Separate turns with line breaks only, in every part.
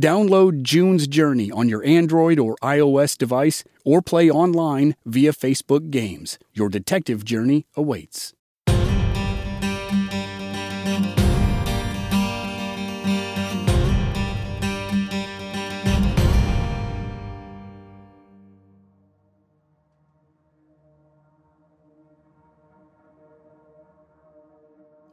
Download June's Journey on your Android or iOS device or play online via Facebook Games. Your detective journey awaits.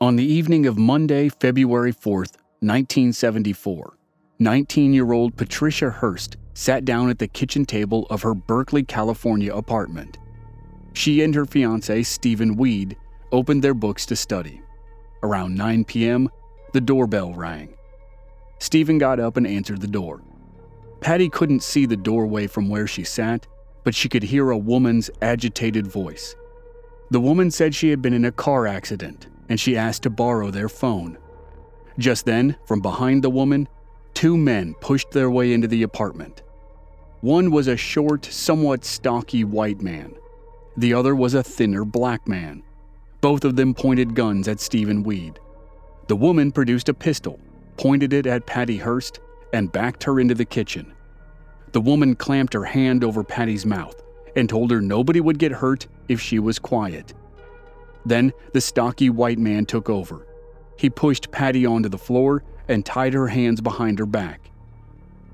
On the evening of Monday, February 4th, 1974, 19 year old Patricia Hearst sat down at the kitchen table of her Berkeley, California apartment. She and her fiance, Stephen Weed, opened their books to study. Around 9 p.m., the doorbell rang. Stephen got up and answered the door. Patty couldn't see the doorway from where she sat, but she could hear a woman's agitated voice. The woman said she had been in a car accident and she asked to borrow their phone. Just then, from behind the woman, two men pushed their way into the apartment. One was a short, somewhat stocky white man. The other was a thinner black man. Both of them pointed guns at Stephen Weed. The woman produced a pistol, pointed it at Patty Hearst, and backed her into the kitchen. The woman clamped her hand over Patty's mouth and told her nobody would get hurt if she was quiet. Then the stocky white man took over. He pushed Patty onto the floor and tied her hands behind her back.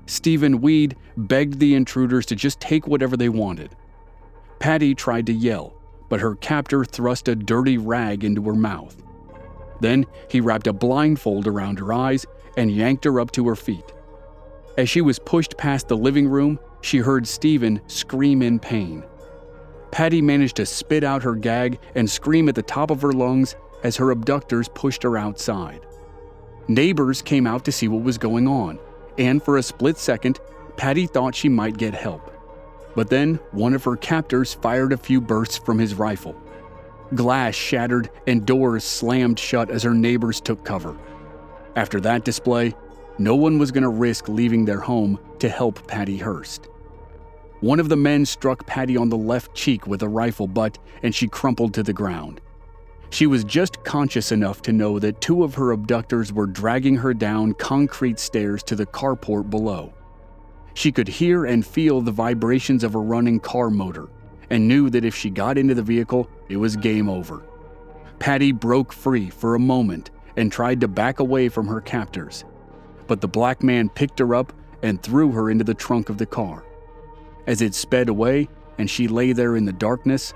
Stephen Weed begged the intruders to just take whatever they wanted. Patty tried to yell, but her captor thrust a dirty rag into her mouth. Then he wrapped a blindfold around her eyes and yanked her up to her feet. As she was pushed past the living room, she heard Stephen scream in pain. Patty managed to spit out her gag and scream at the top of her lungs as her abductors pushed her outside. Neighbors came out to see what was going on, and for a split second, Patty thought she might get help. But then one of her captors fired a few bursts from his rifle. Glass shattered and doors slammed shut as her neighbors took cover. After that display, no one was going to risk leaving their home to help Patty Hearst. One of the men struck Patty on the left cheek with a rifle butt and she crumpled to the ground. She was just conscious enough to know that two of her abductors were dragging her down concrete stairs to the carport below. She could hear and feel the vibrations of a running car motor and knew that if she got into the vehicle, it was game over. Patty broke free for a moment and tried to back away from her captors, but the black man picked her up and threw her into the trunk of the car. As it sped away and she lay there in the darkness,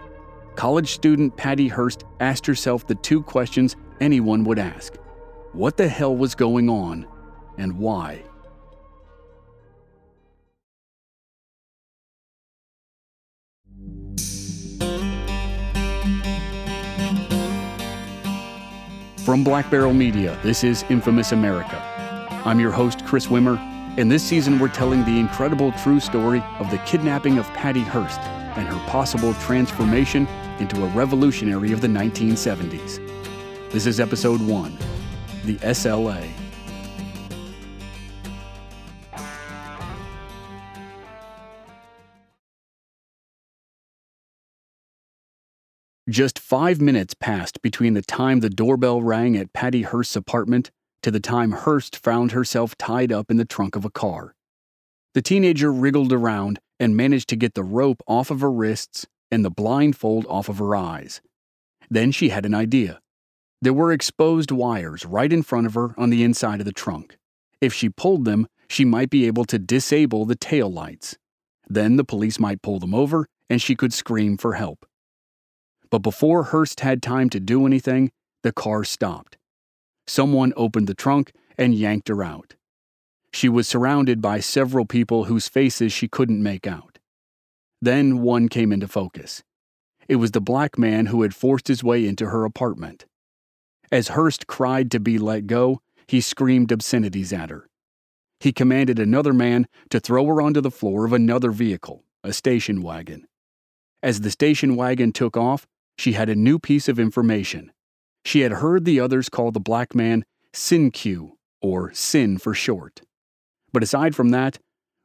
college student Patty Hearst asked herself the two questions anyone would ask What the hell was going on, and why? From Black Barrel Media, this is Infamous America. I'm your host, Chris Wimmer, and this season we're telling the incredible true story of the kidnapping of Patty Hearst and her possible transformation into a revolutionary of the 1970s. This is episode 1 The SLA. Just five minutes passed between the time the doorbell rang at Patty Hearst's apartment to the time Hearst found herself tied up in the trunk of a car. The teenager wriggled around and managed to get the rope off of her wrists and the blindfold off of her eyes. Then she had an idea. There were exposed wires right in front of her on the inside of the trunk. If she pulled them, she might be able to disable the tail lights. Then the police might pull them over and she could scream for help. But before Hearst had time to do anything, the car stopped. Someone opened the trunk and yanked her out. She was surrounded by several people whose faces she couldn't make out. Then one came into focus. It was the black man who had forced his way into her apartment. As Hearst cried to be let go, he screamed obscenities at her. He commanded another man to throw her onto the floor of another vehicle, a station wagon. As the station wagon took off, she had a new piece of information. She had heard the others call the black man Cinque, or Sin for short. But aside from that,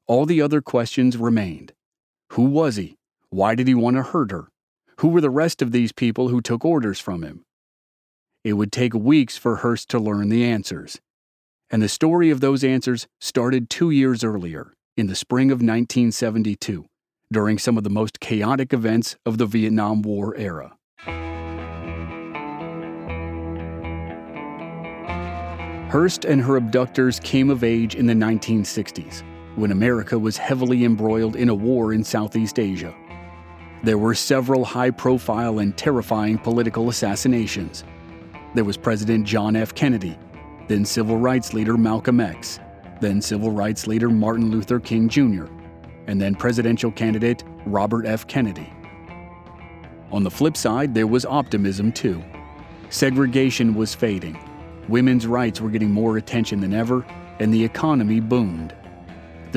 all the other questions remained. Who was he? Why did he want to hurt her? Who were the rest of these people who took orders from him? It would take weeks for Hearst to learn the answers. And the story of those answers started two years earlier, in the spring of 1972, during some of the most chaotic events of the Vietnam War era. Hearst and her abductors came of age in the 1960s, when America was heavily embroiled in a war in Southeast Asia. There were several high profile and terrifying political assassinations. There was President John F. Kennedy, then civil rights leader Malcolm X, then civil rights leader Martin Luther King Jr., and then presidential candidate Robert F. Kennedy. On the flip side, there was optimism too. Segregation was fading, Women's rights were getting more attention than ever, and the economy boomed.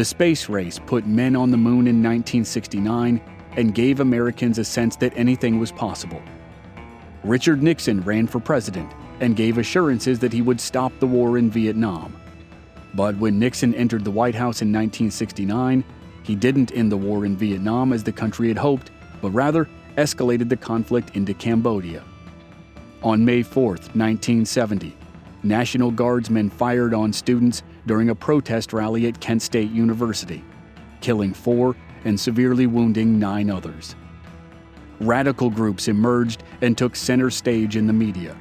The space race put men on the moon in 1969 and gave Americans a sense that anything was possible. Richard Nixon ran for president and gave assurances that he would stop the war in Vietnam. But when Nixon entered the White House in 1969, he didn't end the war in Vietnam as the country had hoped, but rather escalated the conflict into Cambodia. On May 4, 1970, National Guardsmen fired on students during a protest rally at Kent State University, killing four and severely wounding nine others. Radical groups emerged and took center stage in the media.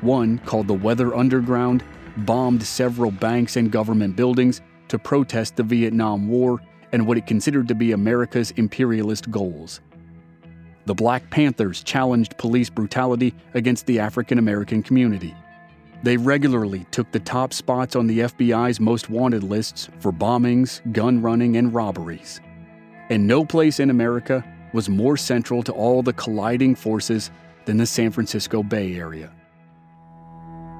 One, called the Weather Underground, bombed several banks and government buildings to protest the Vietnam War and what it considered to be America's imperialist goals. The Black Panthers challenged police brutality against the African American community. They regularly took the top spots on the FBI's most wanted lists for bombings, gun running, and robberies. And no place in America was more central to all the colliding forces than the San Francisco Bay Area.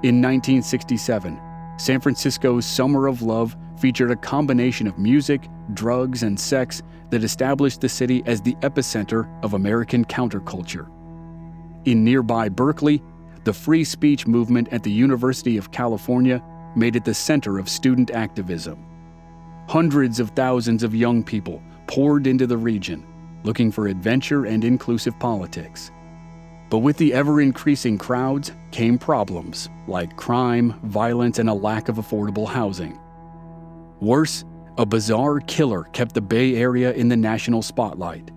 In 1967, San Francisco's Summer of Love featured a combination of music, drugs, and sex that established the city as the epicenter of American counterculture. In nearby Berkeley, the free speech movement at the University of California made it the center of student activism. Hundreds of thousands of young people poured into the region, looking for adventure and inclusive politics. But with the ever increasing crowds came problems like crime, violence, and a lack of affordable housing. Worse, a bizarre killer kept the Bay Area in the national spotlight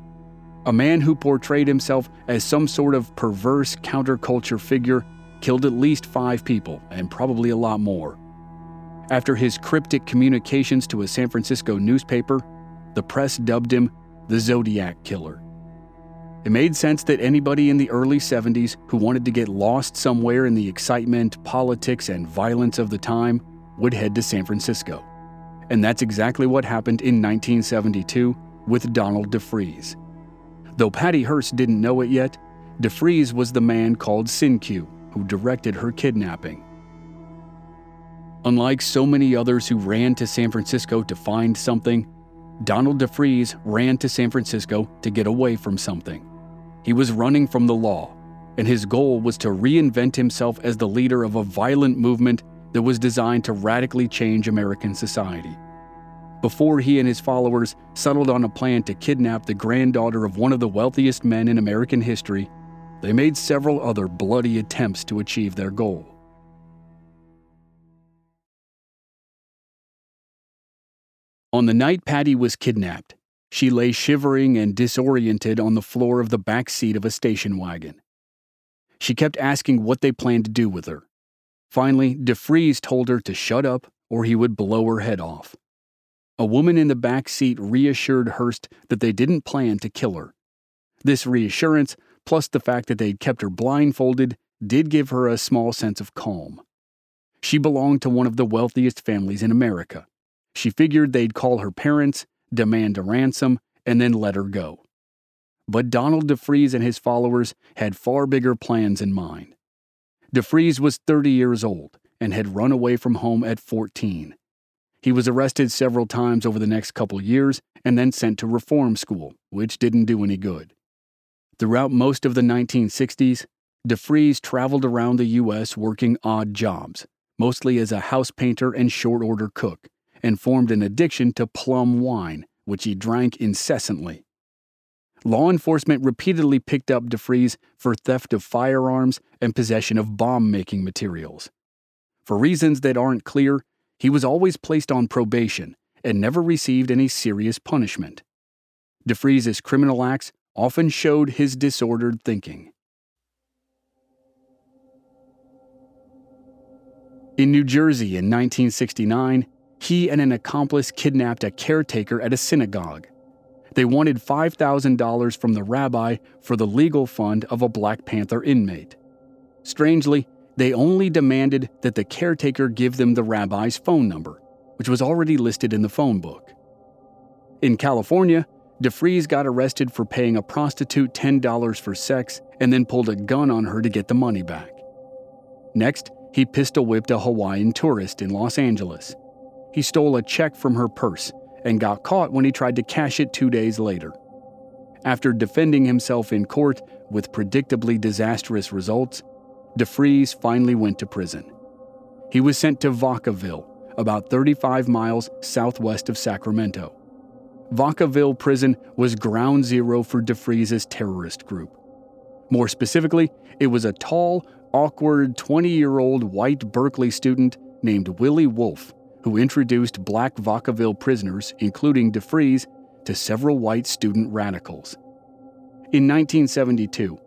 a man who portrayed himself as some sort of perverse counterculture figure killed at least five people, and probably a lot more. After his cryptic communications to a San Francisco newspaper, the press dubbed him the Zodiac Killer. It made sense that anybody in the early 70s who wanted to get lost somewhere in the excitement, politics, and violence of the time would head to San Francisco. And that's exactly what happened in 1972 with Donald DeFreeze. Though Patty Hearst didn't know it yet, DeFreeze was the man called Cinque who directed her kidnapping. Unlike so many others who ran to San Francisco to find something, Donald DeFreeze ran to San Francisco to get away from something. He was running from the law, and his goal was to reinvent himself as the leader of a violent movement that was designed to radically change American society before he and his followers settled on a plan to kidnap the granddaughter of one of the wealthiest men in American history, they made several other bloody attempts to achieve their goal. On the night Patty was kidnapped, she lay shivering and disoriented on the floor of the back seat of a station wagon. She kept asking what they planned to do with her. Finally, DeFreeze told her to shut up or he would blow her head off. A woman in the back seat reassured Hearst that they didn't plan to kill her. This reassurance plus the fact that they'd kept her blindfolded did give her a small sense of calm. She belonged to one of the wealthiest families in America. She figured they'd call her parents, demand a ransom, and then let her go. But Donald DeFreeze and his followers had far bigger plans in mind. DeFreeze was 30 years old and had run away from home at 14. He was arrested several times over the next couple years and then sent to reform school, which didn't do any good. Throughout most of the 1960s, DeFreeze traveled around the U.S. working odd jobs, mostly as a house painter and short order cook, and formed an addiction to plum wine, which he drank incessantly. Law enforcement repeatedly picked up DeFreeze for theft of firearms and possession of bomb making materials. For reasons that aren't clear, he was always placed on probation and never received any serious punishment. DeFreeze's criminal acts often showed his disordered thinking. In New Jersey in 1969, he and an accomplice kidnapped a caretaker at a synagogue. They wanted $5,000 from the rabbi for the legal fund of a Black Panther inmate. Strangely, they only demanded that the caretaker give them the rabbi's phone number, which was already listed in the phone book. In California, DeFreeze got arrested for paying a prostitute $10 for sex and then pulled a gun on her to get the money back. Next, he pistol whipped a Hawaiian tourist in Los Angeles. He stole a check from her purse and got caught when he tried to cash it two days later. After defending himself in court with predictably disastrous results, DeFreeze finally went to prison. He was sent to Vacaville, about 35 miles southwest of Sacramento. Vacaville Prison was ground zero for DeFreeze's terrorist group. More specifically, it was a tall, awkward 20 year old white Berkeley student named Willie Wolfe who introduced black Vacaville prisoners, including DeFreeze, to several white student radicals. In 1972,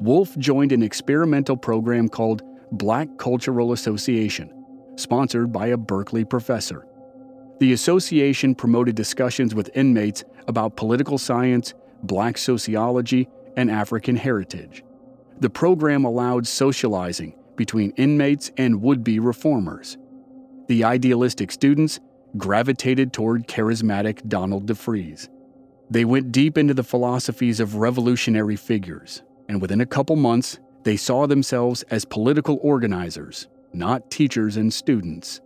Wolfe joined an experimental program called Black Cultural Association, sponsored by a Berkeley professor. The association promoted discussions with inmates about political science, black sociology, and African heritage. The program allowed socializing between inmates and would be reformers. The idealistic students gravitated toward charismatic Donald DeFreeze. They went deep into the philosophies of revolutionary figures, and within a couple months, they saw themselves as political organizers, not teachers and students.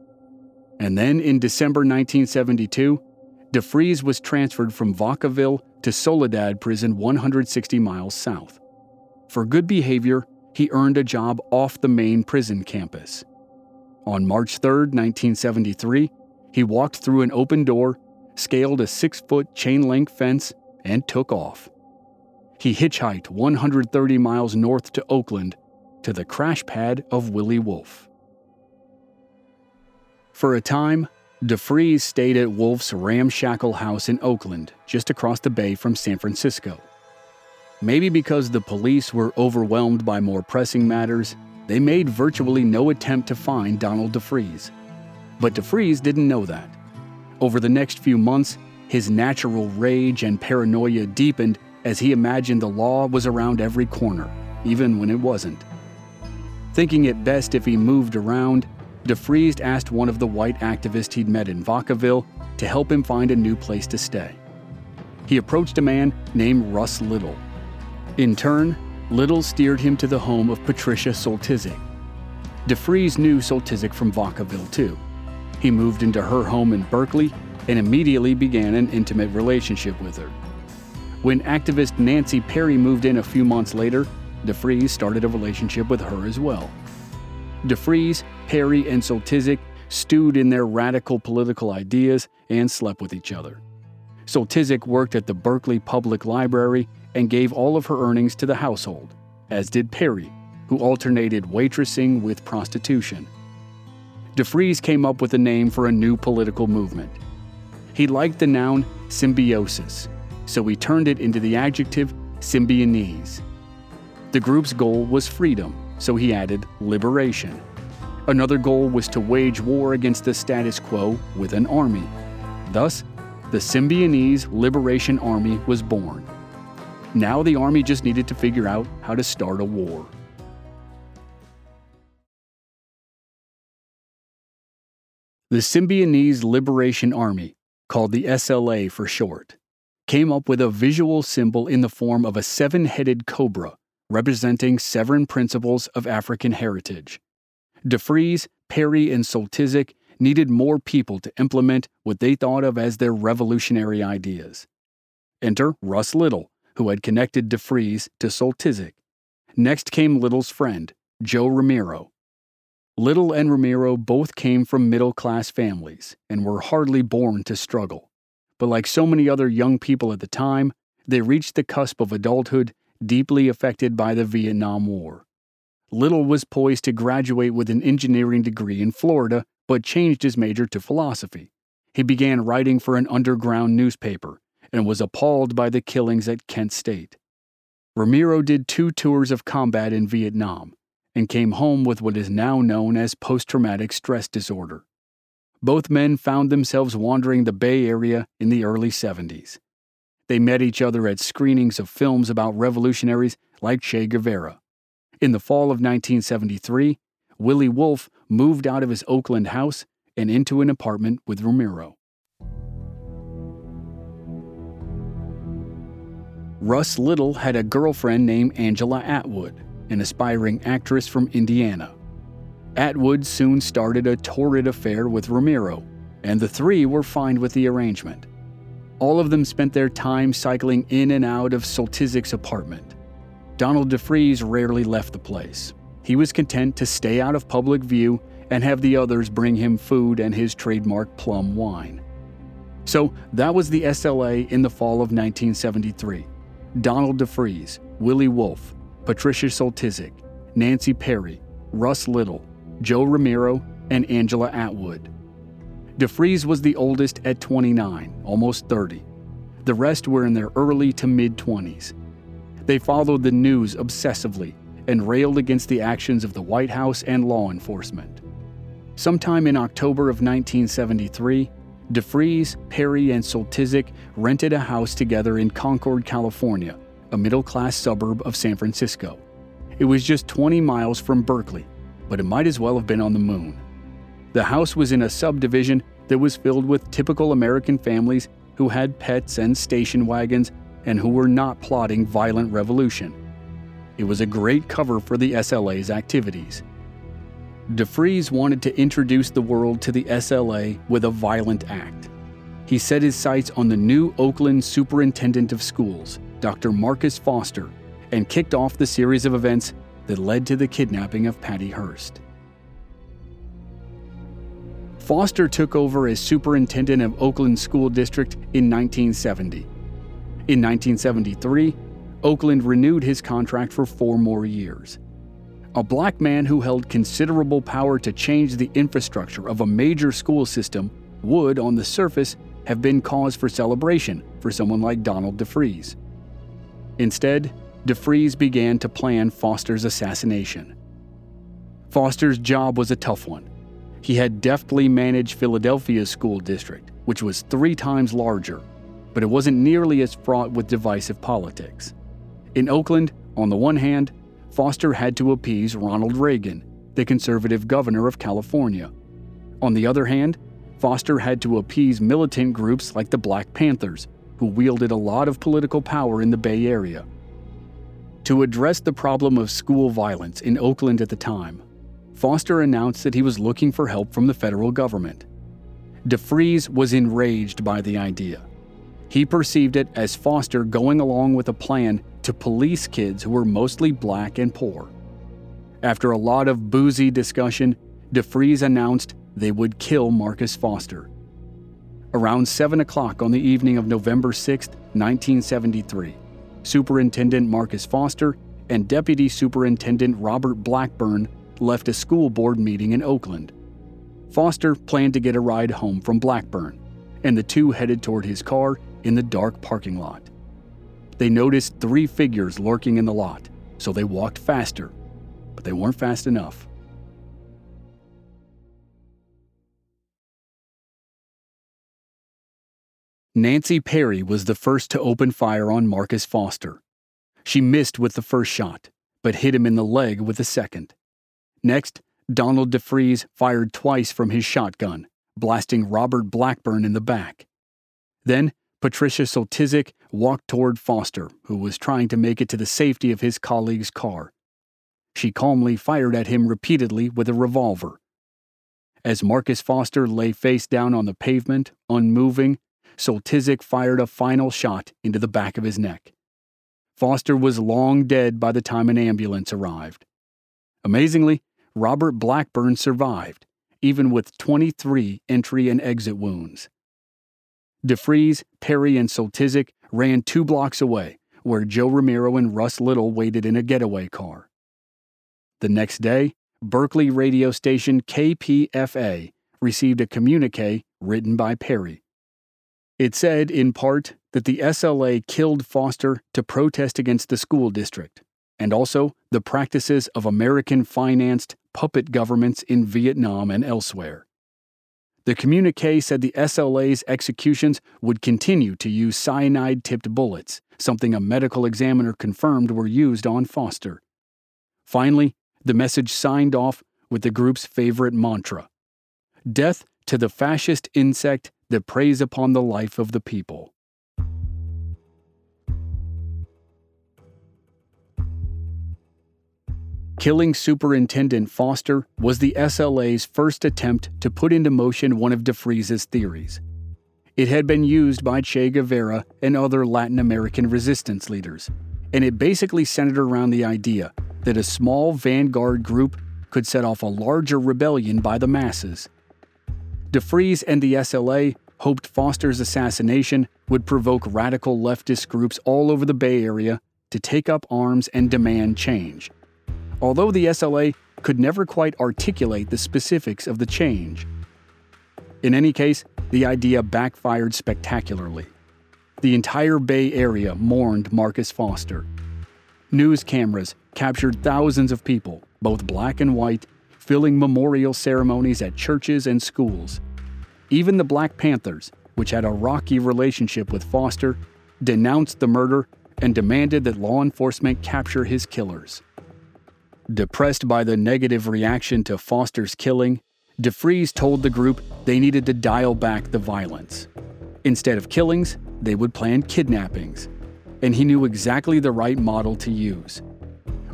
And then in December 1972, DeFreeze was transferred from Vacaville to Soledad Prison 160 miles south. For good behavior, he earned a job off the main prison campus. On March 3, 1973, he walked through an open door, scaled a six foot chain link fence, and took off. He hitchhiked 130 miles north to Oakland to the crash pad of Willie Wolfe. For a time, DeFreeze stayed at Wolfe's ramshackle house in Oakland, just across the bay from San Francisco. Maybe because the police were overwhelmed by more pressing matters, they made virtually no attempt to find Donald DeFreeze. But DeFreeze didn't know that. Over the next few months, his natural rage and paranoia deepened as he imagined the law was around every corner, even when it wasn't. Thinking it best if he moved around, DeFreeze asked one of the white activists he'd met in Vacaville to help him find a new place to stay. He approached a man named Russ Little. In turn, Little steered him to the home of Patricia Soltysik. DeFreeze knew Soltysik from Vacaville too. He moved into her home in Berkeley and immediately began an intimate relationship with her. When activist Nancy Perry moved in a few months later, DeFreeze started a relationship with her as well. DeFreeze, Perry, and Soltysik stewed in their radical political ideas and slept with each other. Soltysik worked at the Berkeley Public Library and gave all of her earnings to the household, as did Perry, who alternated waitressing with prostitution. DeFreeze came up with a name for a new political movement. He liked the noun symbiosis, so he turned it into the adjective symbionese. The group's goal was freedom, so he added liberation. Another goal was to wage war against the status quo with an army. Thus, the Symbionese Liberation Army was born. Now the army just needed to figure out how to start a war. The Symbionese Liberation Army, called the SLA for short, came up with a visual symbol in the form of a seven headed cobra representing seven principles of African heritage. DeFreeze, Perry, and Soltysik needed more people to implement what they thought of as their revolutionary ideas. Enter Russ Little, who had connected DeFreeze to Soltysik. Next came Little's friend, Joe Remiro. Little and Remiro both came from middle class families and were hardly born to struggle. But like so many other young people at the time, they reached the cusp of adulthood deeply affected by the Vietnam War. Little was poised to graduate with an engineering degree in Florida, but changed his major to philosophy. He began writing for an underground newspaper and was appalled by the killings at Kent State. Remiro did two tours of combat in Vietnam and came home with what is now known as post traumatic stress disorder. Both men found themselves wandering the Bay Area in the early 70s. They met each other at screenings of films about revolutionaries like Che Guevara. In the fall of 1973, Willie Wolfe moved out of his Oakland house and into an apartment with Remiro. Russ Little had a girlfriend named Angela Atwood, an aspiring actress from Indiana. Atwood soon started a torrid affair with Remiro, and the three were fine with the arrangement. All of them spent their time cycling in and out of Soltysik's apartment. Donald DeFreeze rarely left the place. He was content to stay out of public view and have the others bring him food and his trademark plum wine. So that was the SLA in the fall of 1973. Donald DeFreeze, Willie Wolfe, Patricia Soltysik, Nancy Perry, Russ Little, Joe Remiro, and Angela Atwood. DeFreeze was the oldest at 29, almost 30. The rest were in their early to mid 20s. They followed the news obsessively and railed against the actions of the White House and law enforcement. Sometime in October of 1973, DeFreeze, Perry, and Soltysik rented a house together in Concord, California, a middle class suburb of San Francisco. It was just 20 miles from Berkeley, but it might as well have been on the moon. The house was in a subdivision that was filled with typical American families who had pets and station wagons and who were not plotting violent revolution. It was a great cover for the SLA's activities. DeFreeze wanted to introduce the world to the SLA with a violent act. He set his sights on the new Oakland Superintendent of Schools, Dr. Marcus Foster, and kicked off the series of events that led to the kidnapping of Patty Hearst. Foster took over as superintendent of Oakland School District in 1970. In 1973, Oakland renewed his contract for four more years. A black man who held considerable power to change the infrastructure of a major school system would, on the surface, have been cause for celebration for someone like Donald DeFreeze. Instead, DeFreeze began to plan Foster's assassination. Foster's job was a tough one. He had deftly managed Philadelphia's school district, which was three times larger, but it wasn't nearly as fraught with divisive politics. In Oakland, on the one hand, Foster had to appease Ronald Reagan, the conservative governor of California. On the other hand, Foster had to appease militant groups like the Black Panthers, who wielded a lot of political power in the Bay Area. To address the problem of school violence in Oakland at the time, Foster announced that he was looking for help from the federal government. DeFreeze was enraged by the idea. He perceived it as Foster going along with a plan to police kids who were mostly black and poor. After a lot of boozy discussion, DeFreeze announced they would kill Marcus Foster. Around 7 o'clock on the evening of November 6, 1973, Superintendent Marcus Foster and Deputy Superintendent Robert Blackburn left a school board meeting in Oakland. Foster planned to get a ride home from Blackburn, and the two headed toward his car in the dark parking lot. They noticed three figures lurking in the lot, so they walked faster, but they weren't fast enough. Nancy Perry was the first to open fire on Marcus Foster, She missed with the first shot, but hit him in the leg with the second. Next, Donald DeFreeze fired twice from his shotgun, blasting Robert Blackburn in the back. Then, Patricia Soltysik walked toward Foster, who was trying to make it to the safety of his colleague's car. She calmly fired at him repeatedly with a revolver. As Marcus Foster lay face down on the pavement, unmoving, Soltysik fired a final shot into the back of his neck. Foster was long dead by the time an ambulance arrived. Amazingly, Robert Blackburn survived, even with 23 entry and exit wounds. DeFreeze, Perry, and Soltysik ran two blocks away, where Joe Remiro and Russ Little waited in a getaway car. The next day, Berkeley radio station KPFA received a communique written by Perry. It said, in part, that the SLA killed Foster to protest against the school district, and also the practices of American financed puppet governments in Vietnam and elsewhere. The communique said the SLA's executions would continue to use cyanide tipped bullets, something a medical examiner confirmed were used on Foster. Finally, the message signed off with the group's favorite mantra Death to the fascist insect that preys upon the life of the people. Killing Superintendent Foster was the SLA's first attempt to put into motion one of DeFreeze's theories. It had been used by Che Guevara and other Latin American resistance leaders, and it basically centered around the idea that a small vanguard group could set off a larger rebellion by the masses. DeFreeze and the SLA hoped Foster's assassination would provoke radical leftist groups all over the Bay Area to take up arms and demand change although the SLA could never quite articulate the specifics of the change. In any case, the idea backfired spectacularly. The entire Bay Area mourned Marcus Foster. News cameras captured thousands of people, both black and white, filling memorial ceremonies at churches and schools. Even the Black Panthers, which had a rocky relationship with Foster, denounced the murder and demanded that law enforcement capture his killers. Depressed by the negative reaction to Foster's killing, DeFreeze told the group they needed to dial back the violence. Instead of killings, they would plan kidnappings. And he knew exactly the right model to use.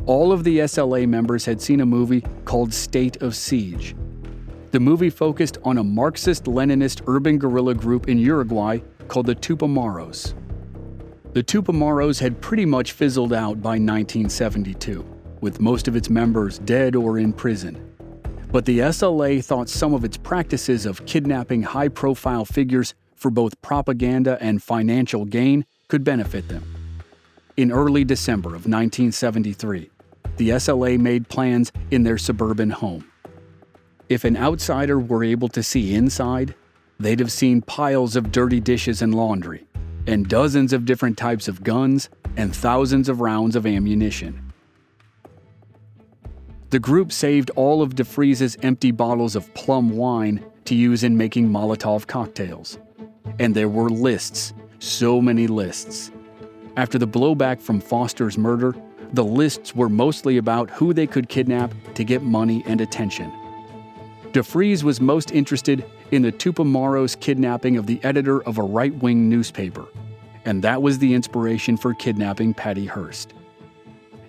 All of the SLA members had seen a movie called State of Siege. The movie focused on a Marxist Leninist urban guerrilla group in Uruguay called the Tupamaros. The Tupamaros had pretty much fizzled out by 1972 with most of its members dead or in prison. But the SLA thought some of its practices of kidnapping high profile figures for both propaganda and financial gain could benefit them. In early December of 1973, the SLA made plans in their suburban home. If an outsider were able to see inside, they'd have seen piles of dirty dishes and laundry, and dozens of different types of guns, and thousands of rounds of ammunition. The group saved all of DeFreeze's empty bottles of plum wine to use in making Molotov cocktails. And there were lists, so many lists. After the blowback from Foster's murder, the lists were mostly about who they could kidnap to get money and attention. DeFreeze was most interested in the Tupamaros kidnapping of the editor of a right wing newspaper, and that was the inspiration for kidnapping Patty Hearst.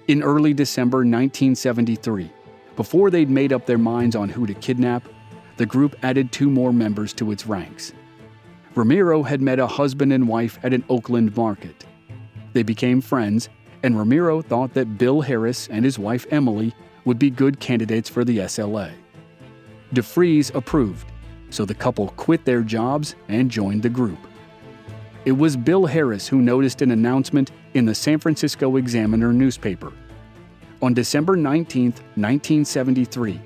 In early December 1973, before they'd made up their minds on who to kidnap, the group added two more members to its ranks. Remiro had met a husband and wife at an Oakland market. They became friends, and Remiro thought that Bill Harris and his wife Emily would be good candidates for the SLA. DeFreeze approved, so the couple quit their jobs and joined the group. It was Bill Harris who noticed an announcement in the San Francisco Examiner newspaper on December 19, 1973,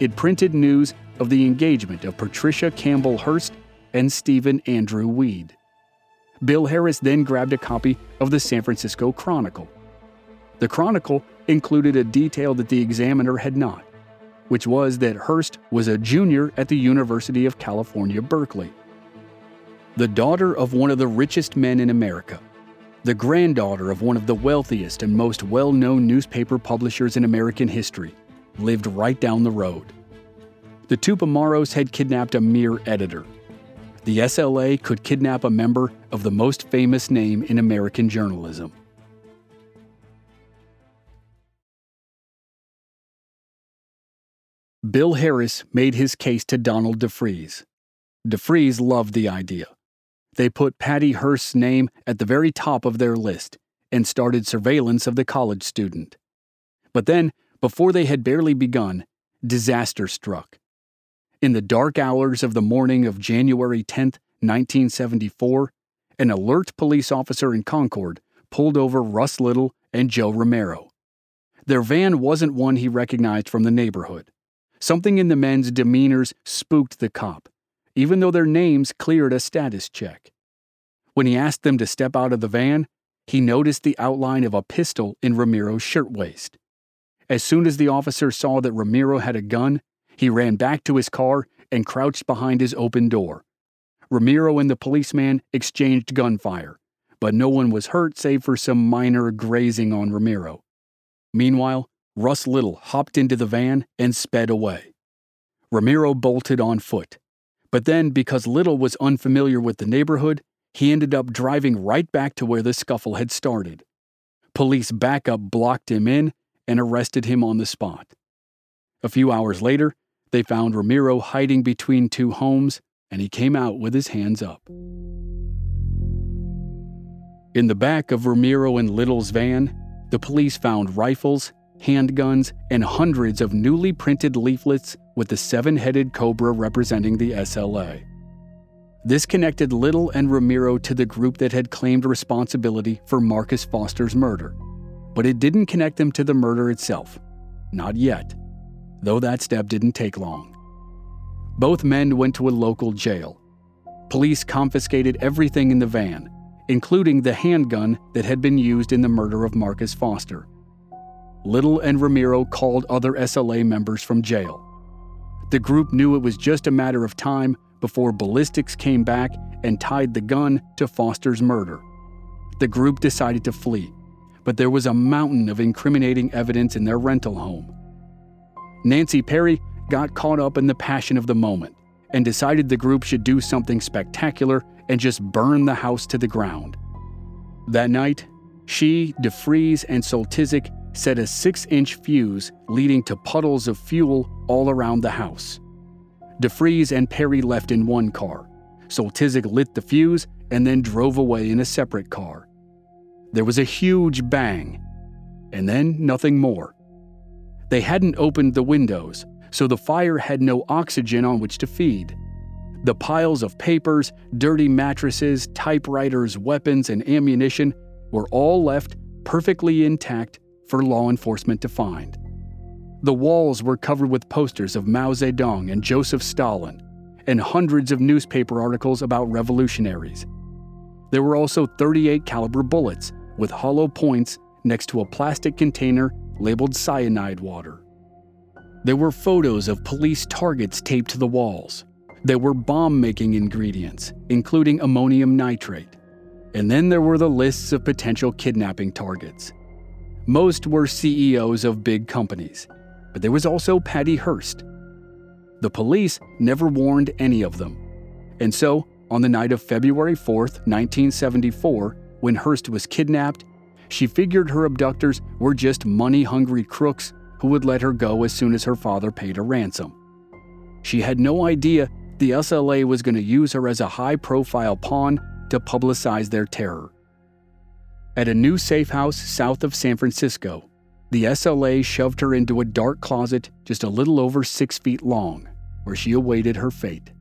it printed news of the engagement of Patricia Campbell Hearst and Stephen Andrew Weed. Bill Harris then grabbed a copy of the San Francisco Chronicle. The Chronicle included a detail that the Examiner had not, which was that Hearst was a junior at the University of California, Berkeley. The daughter of one of the richest men in America, the granddaughter of one of the wealthiest and most well known newspaper publishers in American history, lived right down the road. The Tupamaros had kidnapped a mere editor. The SLA could kidnap a member of the most famous name in American journalism. Bill Harris made his case to Donald DeFreeze. DeFreeze loved the idea. They put Patty Hearst's name at the very top of their list and started surveillance of the college student. But then, before they had barely begun, disaster struck. In the dark hours of the morning of January 10, 1974, an alert police officer in Concord pulled over Russ Little and Joe Remiro. Their van wasn't one he recognized from the neighborhood. Something in the men's demeanors spooked the cop, even though their names cleared a status check. When he asked them to step out of the van, he noticed the outline of a pistol in Remiro's shirtwaist. As soon as the officer saw that Remiro had a gun, he ran back to his car and crouched behind his open door. Remiro and the policeman exchanged gunfire, but no one was hurt save for some minor grazing on Remiro. Meanwhile, Russ Little hopped into the van and sped away. Remiro bolted on foot. But then, because Little was unfamiliar with the neighborhood, he ended up driving right back to where the scuffle had started. Police backup blocked him in and arrested him on the spot. A few hours later, they found Remiro hiding between two homes, and he came out with his hands up. In the back of Remiro and Little's van, the police found rifles, handguns, and hundreds of newly printed leaflets with the seven headed cobra representing the SLA. This connected Little and Remiro to the group that had claimed responsibility for Marcus Foster's murder, but it didn't connect them to the murder itself. Not yet, though that step didn't take long. Both men went to a local jail. Police confiscated everything in the van, including the handgun that had been used in the murder of Marcus Foster. Little and Remiro called other SLA members from jail. The group knew it was just a matter of time before ballistics came back and tied the gun to Foster's murder. The group decided to flee, but there was a mountain of incriminating evidence in their rental home. Nancy Perry got caught up in the passion of the moment and decided the group should do something spectacular and just burn the house to the ground. That night, she, DeFreeze, and Soltysik set a six inch fuse leading to puddles of fuel all around the house. DeFreeze and Perry left in one car. Soltysik lit the fuse and then drove away in a separate car. There was a huge bang, and then nothing more. They hadn't opened the windows, so the fire had no oxygen on which to feed. The piles of papers, dirty mattresses, typewriters, weapons, and ammunition were all left perfectly intact for law enforcement to find. The walls were covered with posters of Mao Zedong and Joseph Stalin, and hundreds of newspaper articles about revolutionaries. There were also 38 caliber bullets with hollow points next to a plastic container labeled cyanide water. There were photos of police targets taped to the walls. There were bomb making ingredients, including ammonium nitrate. And then there were the lists of potential kidnapping targets. Most were CEOs of big companies, but there was also Patty Hearst. The police never warned any of them. And so, on the night of February 4th, 1974, when Hearst was kidnapped, she figured her abductors were just money hungry crooks who would let her go as soon as her father paid a ransom. She had no idea the SLA was going to use her as a high profile pawn to publicize their terror. At a new safe house south of San Francisco, the SLA shoved her into a dark closet just a little over six feet long, where she awaited her fate.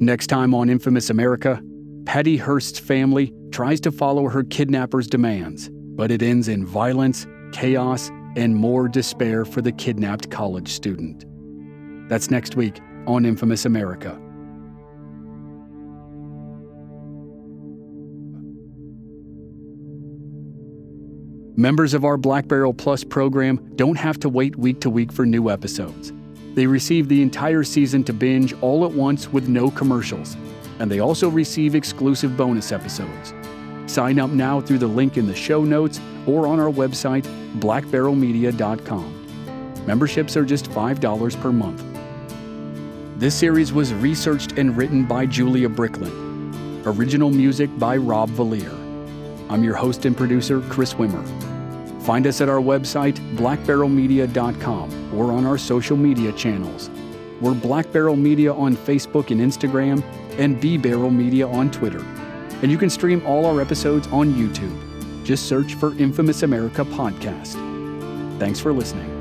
Next time on Infamous America, Patty Hearst's family tries to follow her kidnapper's demands, but it ends in violence, chaos, and more despair for the kidnapped college student. That's next week on Infamous America. Members of our Black Barrel Plus program don't have to wait week to week for new episodes. They receive the entire season to binge all at once with no commercials, and they also receive exclusive bonus episodes. Sign up now through the link in the show notes or on our website, blackbarrelmedia.com. Memberships are just $5 per month. This series was researched and written by Julia Bricklin. Original music by Rob Valier. I'm your host and producer, Chris Wimmer. Find us at our website, blackbarrelmedia.com, or on our social media channels. We're Black Barrel Media on Facebook and Instagram, and B Barrel Media on Twitter. And you can stream all our episodes on YouTube. Just search for Infamous America Podcast. Thanks for listening.